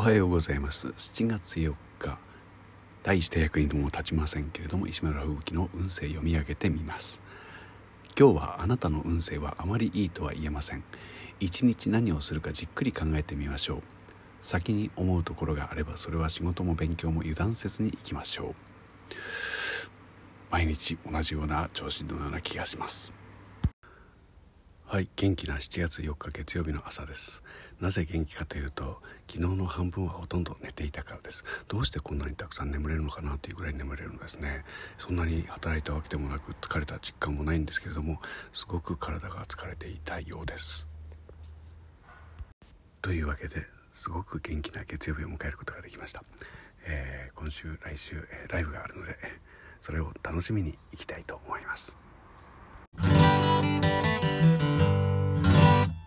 おはようございます。7月4日。大して役にも立ちませんけれども石村吹雪の運勢読み上げてみます。今日はあなたの運勢はあまりいいとは言えません。一日何をするかじっくり考えてみましょう。先に思うところがあればそれは仕事も勉強も油断せずにいきましょう。毎日同じような調子のような気がします。はい元気な7月4日月曜日の朝です。なぜ元気かというと昨日の半分はほとんど寝ていたからです。どうしてこんなにたくさん眠れるのかなというぐらい眠れるのですね。そんなに働いたわけでもなく疲れた実感もないんですけれどもすごく体が疲れていたようです。というわけですごく元気な月曜日を迎えることができました、えー、今週来週、えー、ライブがあるのでそれを楽しみにいきたいと思います。